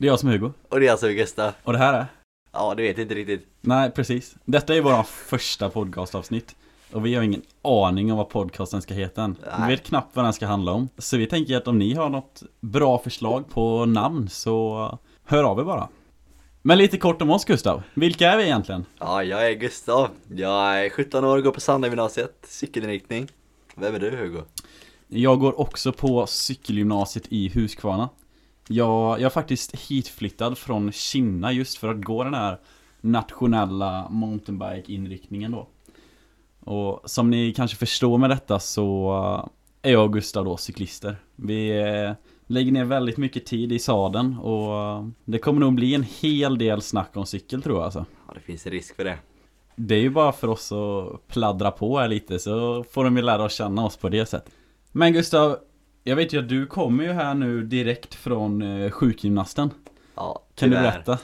Det är jag som är Hugo. Och det är alltså Gustav. Och det här är? Ja, du vet inte riktigt. Nej, precis. Detta är våra första podcastavsnitt. Och vi har ingen aning om vad podcasten ska heta än. Vi vet knappt vad den ska handla om. Så vi tänker att om ni har något bra förslag på namn så hör av er bara. Men lite kort om oss Gustav. Vilka är vi egentligen? Ja, jag är Gustav. Jag är 17 år och går på Sandagymnasiet, cykelinriktning. Vem är du Hugo? Jag går också på cykelgymnasiet i Huskvarna. Jag, jag är faktiskt hitflyttad från Kina just för att gå den här nationella mountainbike-inriktningen då. Och som ni kanske förstår med detta så är jag och Gustav då cyklister. Vi eh, lägger ner väldigt mycket tid i sadeln och det kommer nog bli en hel del snack om cykel tror jag alltså. Ja, det finns en risk för det. Det är ju bara för oss att pladdra på här lite så får de ju lära oss känna oss på det sättet. Men Gustav, jag vet ju att du kommer ju här nu direkt från eh, sjukgymnasten. Ja, Kan du tyvärr. berätta?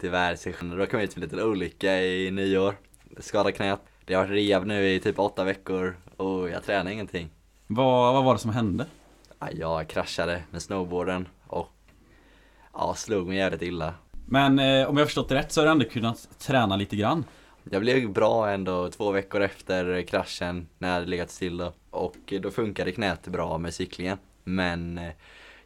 Tyvärr så råkade jag ut för en liten olycka i nyår. Skadade knät. Det har varit rehab nu i typ åtta veckor och jag tränar ingenting. Vad, vad var det som hände? Ja, Jag kraschade med snowboarden och ja, slog mig jävligt illa. Men eh, om jag har förstått det rätt så har du ändå kunnat träna lite grann. Jag blev bra ändå två veckor efter kraschen när jag hade legat still då. Och då funkade knät bra med cyklingen. Men eh,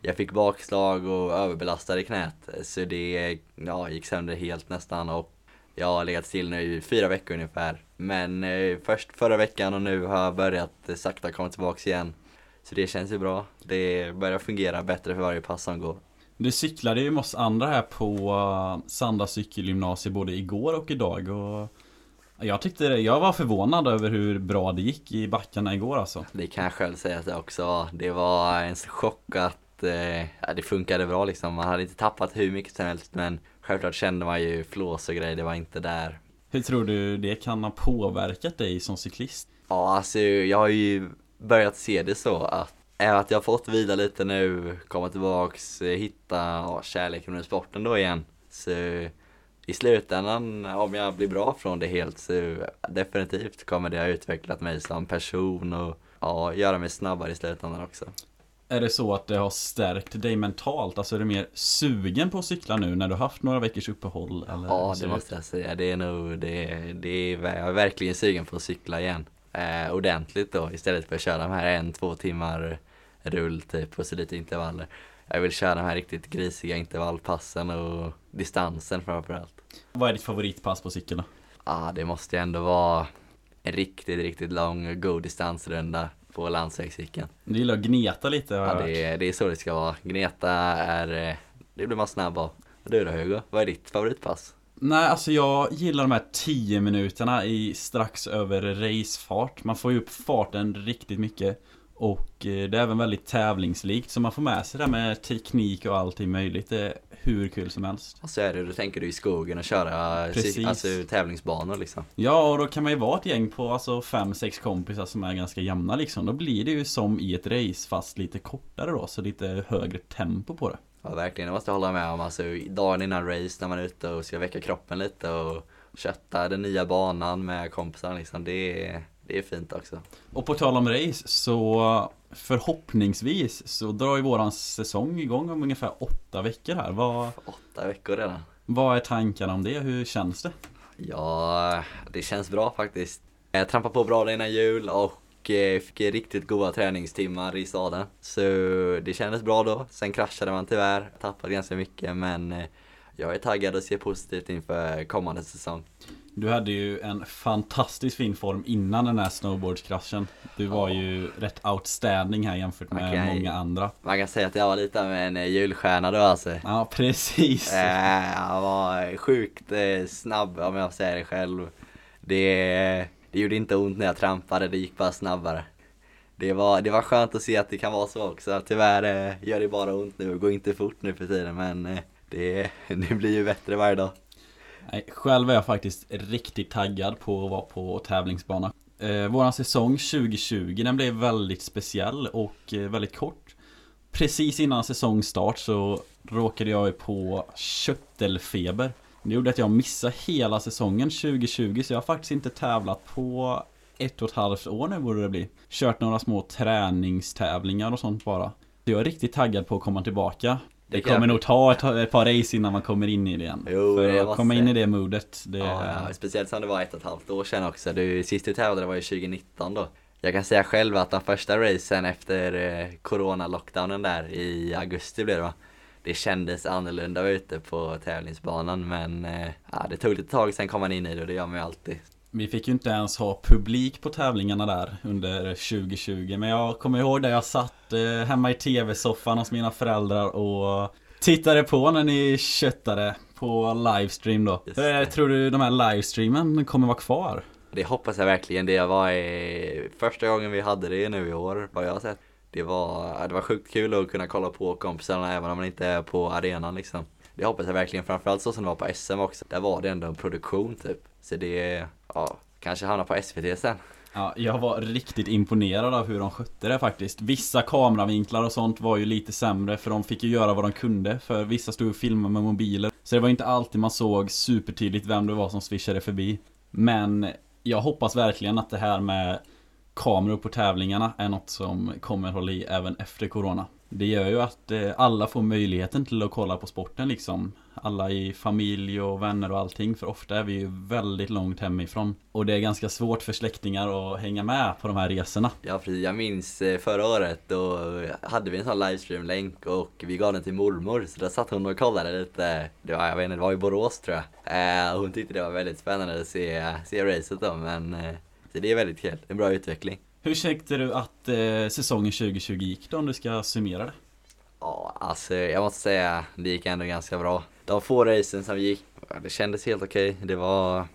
jag fick bakslag och överbelastade knät. Så det ja, gick sönder helt nästan och jag har legat still nu i fyra veckor ungefär. Men eh, först förra veckan och nu har jag börjat eh, sakta komma tillbaks igen. Så det känns ju bra. Det börjar fungera bättre för varje pass som går. Du cyklade ju med oss andra här på eh, Sanda cykelgymnasium både igår och idag och jag tyckte det, jag var förvånad över hur bra det gick i backarna igår alltså. Det kan jag själv säga att det också var. Det var en chock att eh, det funkade bra liksom. Man hade inte tappat hur mycket som helst men självklart kände man ju flås och grejer, det var inte där. Hur tror du det kan ha påverkat dig som cyklist? Ja, alltså jag har ju börjat se det så att även att jag har fått vila lite nu, komma tillbaks, eh, hitta ja, kärleken med sporten då igen. Så i slutändan, om jag blir bra från det helt så definitivt kommer det ha utvecklat mig som person och ja, göra mig snabbare i slutändan också. Är det så att det har stärkt dig mentalt? Alltså är du mer sugen på att cykla nu när du har haft några veckors uppehåll? Eller Ja, det måste jag säga. Det är nog, det, det är, jag är verkligen sugen på att cykla igen. Eh, ordentligt då, istället för att köra de här en, två timmar rull typ och så lite intervaller. Jag vill köra de här riktigt grisiga intervallpassen och distansen framförallt. Vad är ditt favoritpass på cykel då? Ah, det måste ju ändå vara en riktigt, riktigt lång god distansrunda på landsvägscykeln. Du gillar att gneta lite har Ja, det, är- det är så det ska vara. Gneta är, eh, det blir man snabb av. Du då Hugo, vad är ditt favoritpass? Nej, alltså jag gillar de här 10 minuterna i strax över racefart. Man får ju upp farten riktigt mycket. Och eh, det är även väldigt tävlingslikt, så man får med sig det här med teknik och allting möjligt. Det är hur kul som helst. Och så är det, då tänker du i skogen och köra Precis. alltså, tävlingsbanor liksom. Ja, och då kan man ju vara ett gäng på alltså fem, sex kompisar som är ganska jämna liksom. Då blir det ju som i ett race fast lite kortare då, så lite högre tempo på det. Ja verkligen, det måste jag hålla med om. Alltså dagen innan race när man är ute och ska väcka kroppen lite och kötta den nya banan med kompisarna liksom. Det är, det är fint också. Och på tal om race så förhoppningsvis så drar ju våran säsong igång om ungefär åtta veckor här. Vad, Åtta veckor redan. vad är tankarna om det? Hur känns det? Ja, det känns bra faktiskt. Jag trampade på bra innan jul och eh, fick riktigt goda träningstimmar i staden. Så det kändes bra då. Sen kraschade man tyvärr, tappade ganska mycket men eh, jag är taggad och ser positivt inför kommande säsong. Du hade ju en fantastiskt fin form innan den här snowboardskraschen. Du var ju rätt outstanding här jämfört med Okej. många andra. Man kan säga att jag var lite av en eh, julstjärna då alltså. Ja, precis. Eh, jag var sjukt eh, snabb om jag säger det själv. Det, det gjorde inte ont när jag trampade, det gick bara snabbare. Det var, det var skönt att se att det kan vara så också. Tyvärr gör det bara ont nu och går inte fort nu för tiden men det, det blir ju bättre varje dag. Nej, själv är jag faktiskt riktigt taggad på att vara på tävlingsbana. Eh, våran säsong 2020 den blev väldigt speciell och eh, väldigt kort. Precis innan säsongstart så råkade jag ju på köttelfeber. Det gjorde att jag missade hela säsongen 2020 så jag har faktiskt inte tävlat på ett och ett halvt år nu borde det bli. Kört några små träningstävlingar och sånt bara. Jag är riktigt taggad på att komma tillbaka. Det kommer jag- nog ta ett, ett par race innan man kommer in i det igen. Jo, För att komma in i det modet, det Ja, ja, speciellt som det var ett och ett halvt år sedan också. Du, sist du tävlade var ju 2019 då. Jag kan säga själv att de första racen efter eh, corona-lockdownen där i augusti blev det va. Det kändes annorlunda ute på tävlingsbanan men eh, ja, det tog lite tag sen kom man in i det och det gör man ju alltid. Vi fick ju inte ens ha publik på tävlingarna där under 2020 Men jag kommer ihåg där jag satt eh, hemma i tv-soffan hos mina föräldrar och tittade på när ni köttade på livestream då. Eh, tror du de här livestreamen kommer vara kvar? Det hoppas jag verkligen. Det var eh, första gången vi hade det nu i år, vad jag har sett. Det var, det var sjukt kul att kunna kolla på kompisarna även om man inte är på arenan liksom. Det hoppas jag verkligen, framförallt så som det var på SM också. Där var det ändå en produktion typ. Så det, ja, kanske hamnar på SVT sen. Ja, jag var riktigt imponerad av hur de skötte det faktiskt. Vissa kameravinklar och sånt var ju lite sämre för de fick ju göra vad de kunde. För vissa stod och filmade med mobiler. Så det var inte alltid man såg supertydligt vem det var som swishade förbi. Men jag hoppas verkligen att det här med kameror på tävlingarna är något som kommer hålla i även efter Corona. Det gör ju att eh, alla får möjligheten till att kolla på sporten liksom. Alla i familj och vänner och allting. För ofta är vi ju väldigt långt hemifrån. Och det är ganska svårt för släktingar att hänga med på de här resorna. Ja precis, jag minns eh, förra året då hade vi en sån livestream-länk och vi gav den till mormor så där satt hon och kollade lite, det var, jag vet inte, det var i Borås tror jag. Eh, hon tyckte det var väldigt spännande att se, se racet då men så det är väldigt kul, en bra utveckling. Hur tyckte du att eh, säsongen 2020 gick då om du ska summera det? Ja, alltså jag måste säga, det gick ändå ganska bra. De få racen som gick, det kändes helt okej. Det var,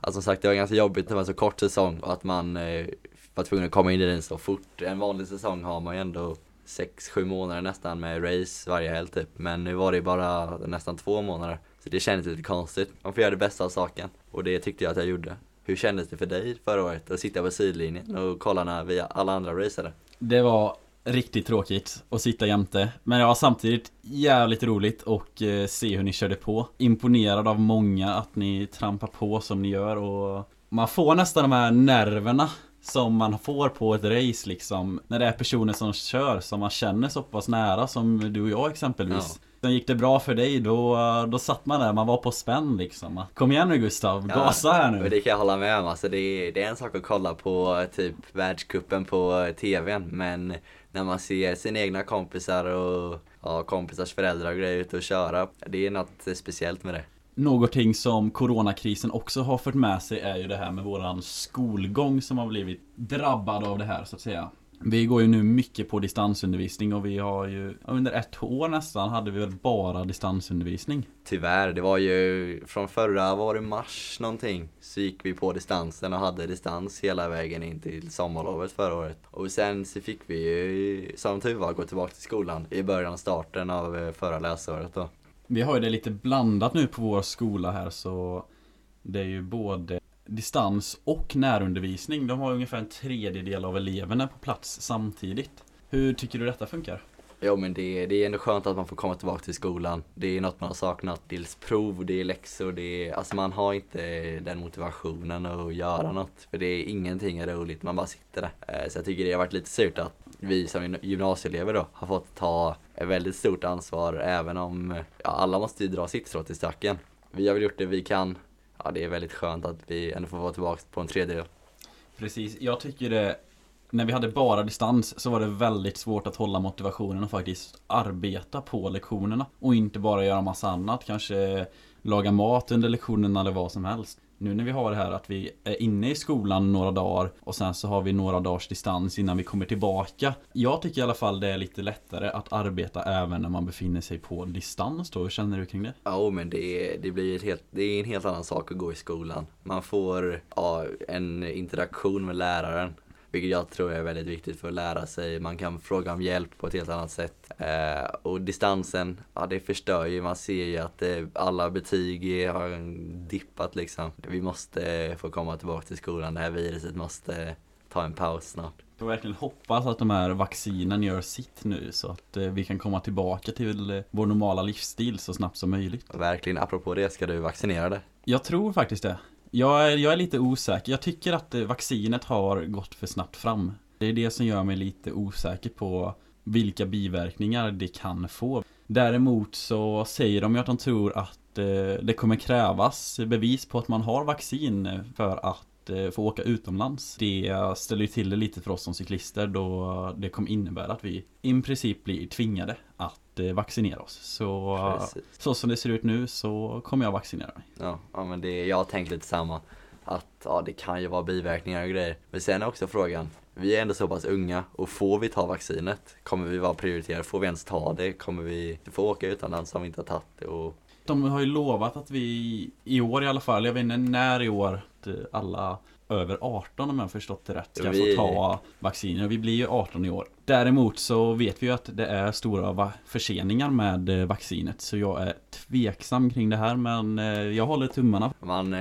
alltså som sagt det var ganska jobbigt det var en så kort säsong och att man eh, var tvungen att komma in i den så fort. En vanlig säsong har man ju ändå 6-7 månader nästan med race varje helg typ. Men nu var det bara nästan två månader. Så det kändes lite konstigt. Man får göra det bästa av saken. Och det tyckte jag att jag gjorde. Hur kändes det för dig förra året att sitta på sidlinjen och kolla när vi alla andra raceade? Det var riktigt tråkigt att sitta jämte. Men det var samtidigt jävligt roligt och eh, se hur ni körde på. Imponerad av många att ni trampar på som ni gör och man får nästan de här nerverna som man får på ett race liksom. När det är personer som kör som man känner så pass nära som du och jag exempelvis. Sen gick det bra för dig då, då satt man där, man var på spänn liksom. Kom igen nu Gustav, Ja, gasa här nu. det kan jag hålla med om. Alltså det, är, det är en sak att kolla på typ världskuppen på eh, tvn. Men när man ser sina egna kompisar och ja, kompisars föräldrar och grejer ute och köra. Det är något eh, speciellt med det. Någonting som coronakrisen också har fört med sig är ju det här med våran skolgång som har blivit drabbad av det här så att säga. Vi går ju nu mycket på distansundervisning och vi har ju under ett år nästan hade vi väl bara distansundervisning. Tyvärr, det var ju från förra, var det mars någonting? Så gick vi på distansen och hade distans hela vägen in till sommarlovet förra året. Och sen så fick vi ju som tur var gå tillbaka till skolan i början, starten av eh, förra läsåret då. Vi har ju det lite blandat nu på vår skola här så det är ju både distans och närundervisning. De har ungefär en tredjedel av eleverna på plats samtidigt. Hur tycker du detta funkar? Jo men det, det är ändå skönt att man får komma tillbaka till skolan. Det är något man har saknat. Dels prov, det är läxor, det är, alltså man har inte den motivationen att göra något. För det är ingenting är roligt, man bara sitter där. Eh, så jag tycker det har varit lite surt att vi som gymnasieelever då har fått ta ett väldigt stort ansvar även om ja, alla måste ju dra sitt strå till stacken. Vi har väl gjort det vi kan. Ja det är väldigt skönt att vi ändå får vara tillbaka på en tredjedel. Precis, jag tycker det När vi hade bara distans så var det väldigt svårt att hålla motivationen och faktiskt arbeta på lektionerna Och inte bara göra massa annat, kanske laga mat under lektionerna eller vad som helst. Nu när vi har det här att vi är inne i skolan några dagar och sen så har vi några dagars distans innan vi kommer tillbaka Jag tycker i alla fall det är lite lättare att arbeta även när man befinner sig på distans då, hur känner du kring det? Ja men det, det blir ett helt, det är en helt annan sak att gå i skolan. Man får ja, en interaktion med läraren. Vilket jag tror är väldigt viktigt för att lära sig. Man kan fråga om hjälp på ett helt annat sätt. Eh, och distansen, ja det förstör ju. Man ser ju att eh, alla betyg har dippat liksom. Vi måste få komma tillbaka till skolan. Det här viruset måste ta en paus snart. Jag verkligen hoppas att de här vaccinen gör sitt nu så att eh, vi kan komma tillbaka till eh, vår normala livsstil så snabbt som möjligt. Verkligen, apropå det, ska du vaccinera dig? Jag tror faktiskt det. Jag är, jag är lite osäker. Jag tycker att eh, vaccinet har gått för snabbt fram. Det är det som gör mig lite osäker på vilka biverkningar det kan få. Däremot så säger de ju att de tror att eh, det kommer krävas bevis på att man har vaccin för att eh, få åka utomlands. Det ställer ju till det lite för oss som cyklister då det kommer innebära att vi i princip blir tvingade att vaccinera oss. Så, Precis. så som det ser ut nu så kommer jag vaccinera mig. Ja, ja men det, jag har tänkt lite samma. Att ja, det kan ju vara biverkningar och grejer. Men sen är också frågan, vi är ändå så pass unga och får vi ta vaccinet? Kommer vi vara prioriterade? Får vi ens ta det? Kommer vi få åka utomlands om vi inte har tagit det? Och De har ju lovat att vi i år i alla fall, jag vet inte när i år, att alla över 18 om jag har förstått det rätt ska Vi- få ta vacciner. Vi blir ju 18 i år. Däremot så vet vi ju att det är stora förseningar med eh, vaccinet. Så jag är tveksam kring det här men eh, jag håller tummarna. man, eh,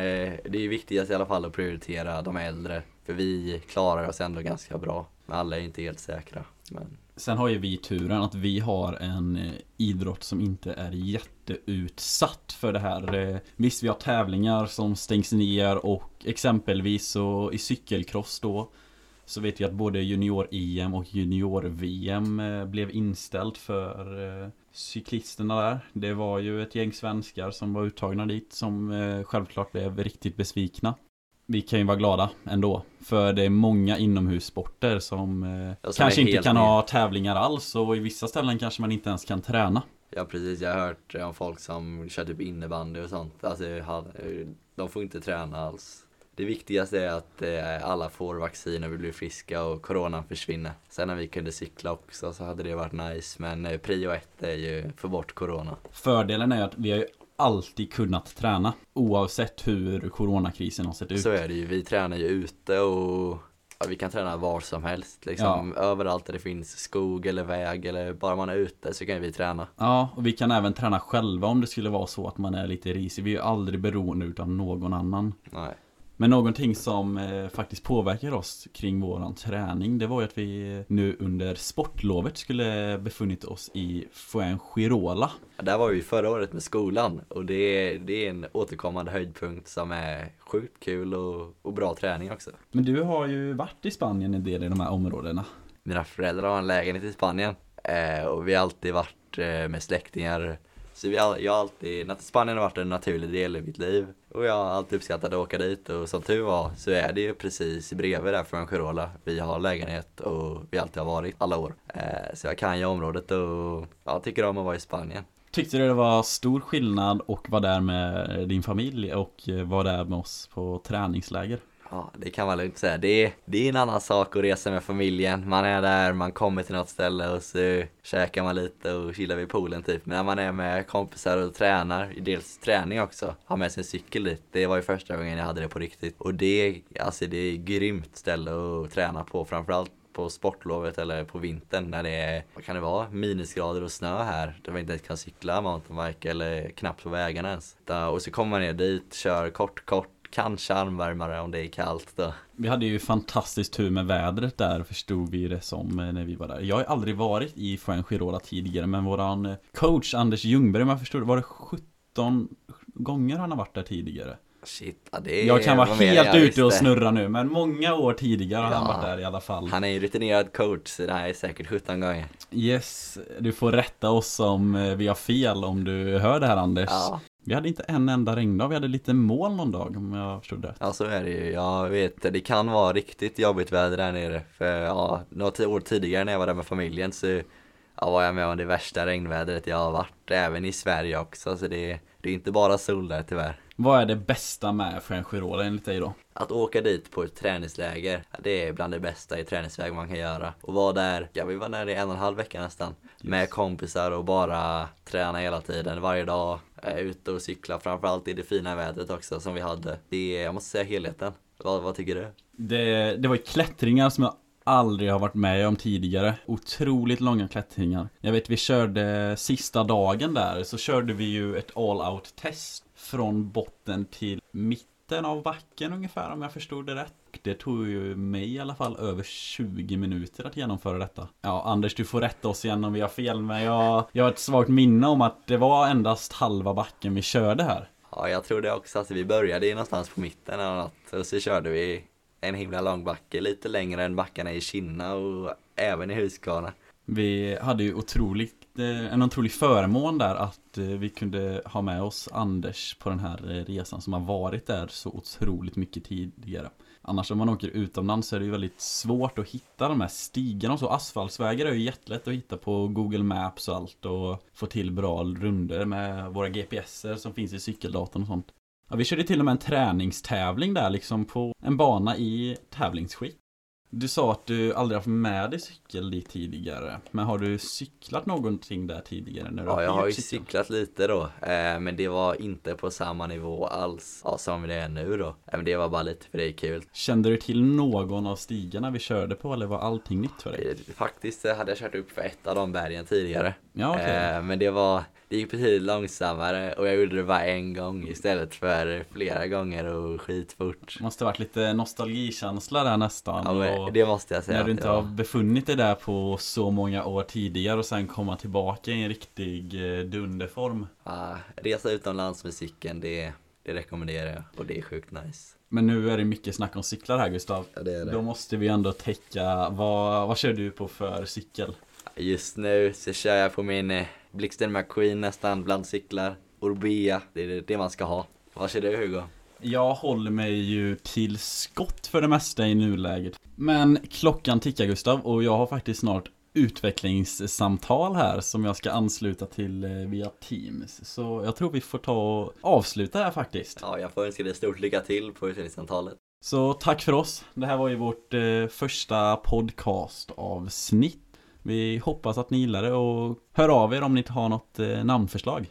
det är viktigast i alla fall att prioritera de äldre. För vi klarar oss ändå ganska bra. Men alla är inte helt säkra. Men Sen har ju vi turen att vi har en idrott som inte är jätteutsatt för det här. Visst, vi har tävlingar som stängs ner och exempelvis så i cykelcross då så vet vi att både junior-EM och junior-VM eh, blev inställt för eh, cyklisterna där. Det var ju ett gäng svenskar som var uttagna dit som eh, självklart blev riktigt besvikna. Vi kan ju vara glada ändå. För det är många inomhussporter som Ja, som kanske inte kan med. ha tävlingar alls och i vissa ställen kanske man inte ens kan träna. Ja precis, jag har hört om folk som kör typ innebandy och sånt. Alltså, de får inte träna alls. Det viktigaste är att eh, alla får vaccin och vi blir friska och coronan försvinner. Sen när vi kunde cykla också så hade det varit nice. Men eh, prio ett är ju få bort corona. Fördelen är att vi har ju alltid kunnat träna oavsett hur coronakrisen har sett ut. Så är det ju, vi tränar ju ute och ja, vi kan träna var som helst. Liksom, Överallt där det finns skog eller väg eller bara man är ute så kan vi träna. Ja, och vi kan även träna själva om det skulle vara så att man är lite risig. Vi är ju aldrig beroende utav någon annan. Nej. Men någonting som eh, faktiskt påverkar oss kring våran träning Det var ju att vi nu under sportlovet skulle befunnit oss i Fuengirola. Där var vi förra året med skolan. Och det är, det är en återkommande höjdpunkt som är sjukt kul och, och bra träning också. Men du har ju varit i Spanien en del i de här områdena. Mina föräldrar har en lägenhet i Spanien. Eh, och vi har alltid varit eh, med släktingar. Så vi har, jag har alltid, Spanien har varit en naturlig del i mitt liv och jag har alltid uppskattat att åka dit och som tur var så är det ju precis bredvid där från Girola. Vi har lägenhet och vi alltid har varit alla år. Eh, så jag kan ju området och jag tycker om att vara i Spanien. Tyckte du det var stor skillnad och vara där med din familj och eh, vara där med oss på träningsläger? Ja, det kan man lugnt säga. Det är, det är en annan sak att resa med familjen. Man är där, man kommer till något ställe och så käkar man lite och chillar vid poolen typ. Men när man är med kompisar och tränar, dels träning också, har med sin cykel dit. Det var ju första gången jag hade det på riktigt. Och det, alltså det är ett grymt ställe att träna på, framförallt på sportlovet eller på vintern när det är, vad kan det vara, minusgrader och snö här. Där man inte ens kan cykla mountainbike eller knappt på vägarna ens. Och så kommer man ner dit, kör kort, kort, kanske armvärmare om det är kallt då. Vi hade ju fantastiskt tur med vädret där förstod vi det som eh, när vi var där. Jag har aldrig varit i Fuengirola tidigare men våran eh, coach Anders Ljungberg om jag förstod var det 17 gånger han har varit där tidigare? Shit, ja, det är Jag kan vara helt ute och snurra nu men många år tidigare har han Ja. varit där i alla fall. Han är ju rutinerad coach så det här är säkert 17 gånger. Yes, du får rätta oss om eh, vi har fel om du hör det här Anders. Ja, Vi hade inte en enda regndag, vi hade lite moln någon dag om jag förstod det. ja så är det ju. Jag vet, det kan vara riktigt jobbigt väder där nere. För ja, några år tidigare när jag var där med familjen så ja, var jag med om det värsta regnvädret jag har varit. Även i Sverige också. Så det, det är inte bara sol där tyvärr. Vad är det bästa med Fuengirola enligt dig då? Att åka dit på ett träningsläger, det är bland det bästa i träningsväg man kan göra. Och vara där, ja vi var där i en och en halv vecka nästan. Med kompisar och bara träna hela tiden, varje dag. Eh, ute och cykla, framförallt i det fina vädret också som vi hade. Det är, jag måste säga helheten. Vad, vad tycker du? Det, det var ju klättringar som jag aldrig har varit med om tidigare. Otroligt långa klättringar. Jag vet vi körde sista dagen där så körde vi ju ett all out test från botten till mitten av backen ungefär om jag förstod det rätt. Det tog ju mig i alla fall över 20 minuter att genomföra detta. Ja, Anders du får rätta oss igen om vi har fel men jag, jag har ett svagt minne om att det var endast halva backen vi körde här. Ja, jag tror det också. Alltså, vi började ju någonstans på mitten eller något. Och så körde vi en himla lång backe, lite längre än backarna i Kinna och även i Huskvarna. Vi hade ju otroligt, eh, en otrolig förmån där att eh, vi kunde ha med oss Anders på den här eh, resan som har varit där så otroligt mycket tidigare. Annars om man åker utomlands så är det ju väldigt svårt att hitta de här stigarna och så. Asfaltsvägar är ju jättelätt att hitta på Google Maps och allt och få till bra runder med våra GPSer som finns i cykeldatorn och sånt. Ja, vi körde till och med en träningstävling där liksom på en bana i tävlingsskick. Du sa att du aldrig haft med dig cykel dit tidigare. Men har du cyklat någonting där tidigare? När du Ja, jag har ju cykeln? cyklat lite då, eh, men det var inte på samma nivå alls ja, som det är nu då. Eh, men det var bara lite för det är kul. Kände du till någon av stigarna vi körde på eller var allting nytt för dig? Eh, Faktiskt hade jag kört upp för ett av de bergen tidigare. Ja. Eh, men det var, det gick betydligt långsammare och jag gjorde det bara en gång istället för flera gånger och skitfort. Måste varit lite nostalgikänsla där nästan. Ja, det måste jag säga. när du inte det har befunnit dig där på så många år tidigare och sen komma tillbaka i en riktig eh, dunderform. Ja, resa utomlands med cykeln, det, det rekommenderar jag och det är sjukt nice. Men nu är det mycket snack om cyklar här Gustav. Ja, det är Då måste vi ändå täcka, vad, vad kör du på för cykel? Just nu så kör jag på min eh, Blixten McQueen nästan bland cyklar. Orbea, det är det- man ska ha. Vad kör du Hugo? Jag håller mig ju till skott för det mesta i nuläget. Men klockan tickar Gustav och jag har faktiskt snart utvecklingssamtal här som jag ska ansluta till eh, via Teams. Så jag tror vi får ta och avsluta här faktiskt. Ja, jag får önska dig stort lycka till på utvecklingssamtalet. Så tack för oss. Det här var ju vårt eh, första podcastavsnitt. Vi hoppas att ni gillar det och hör av er om ni har något eh, namnförslag.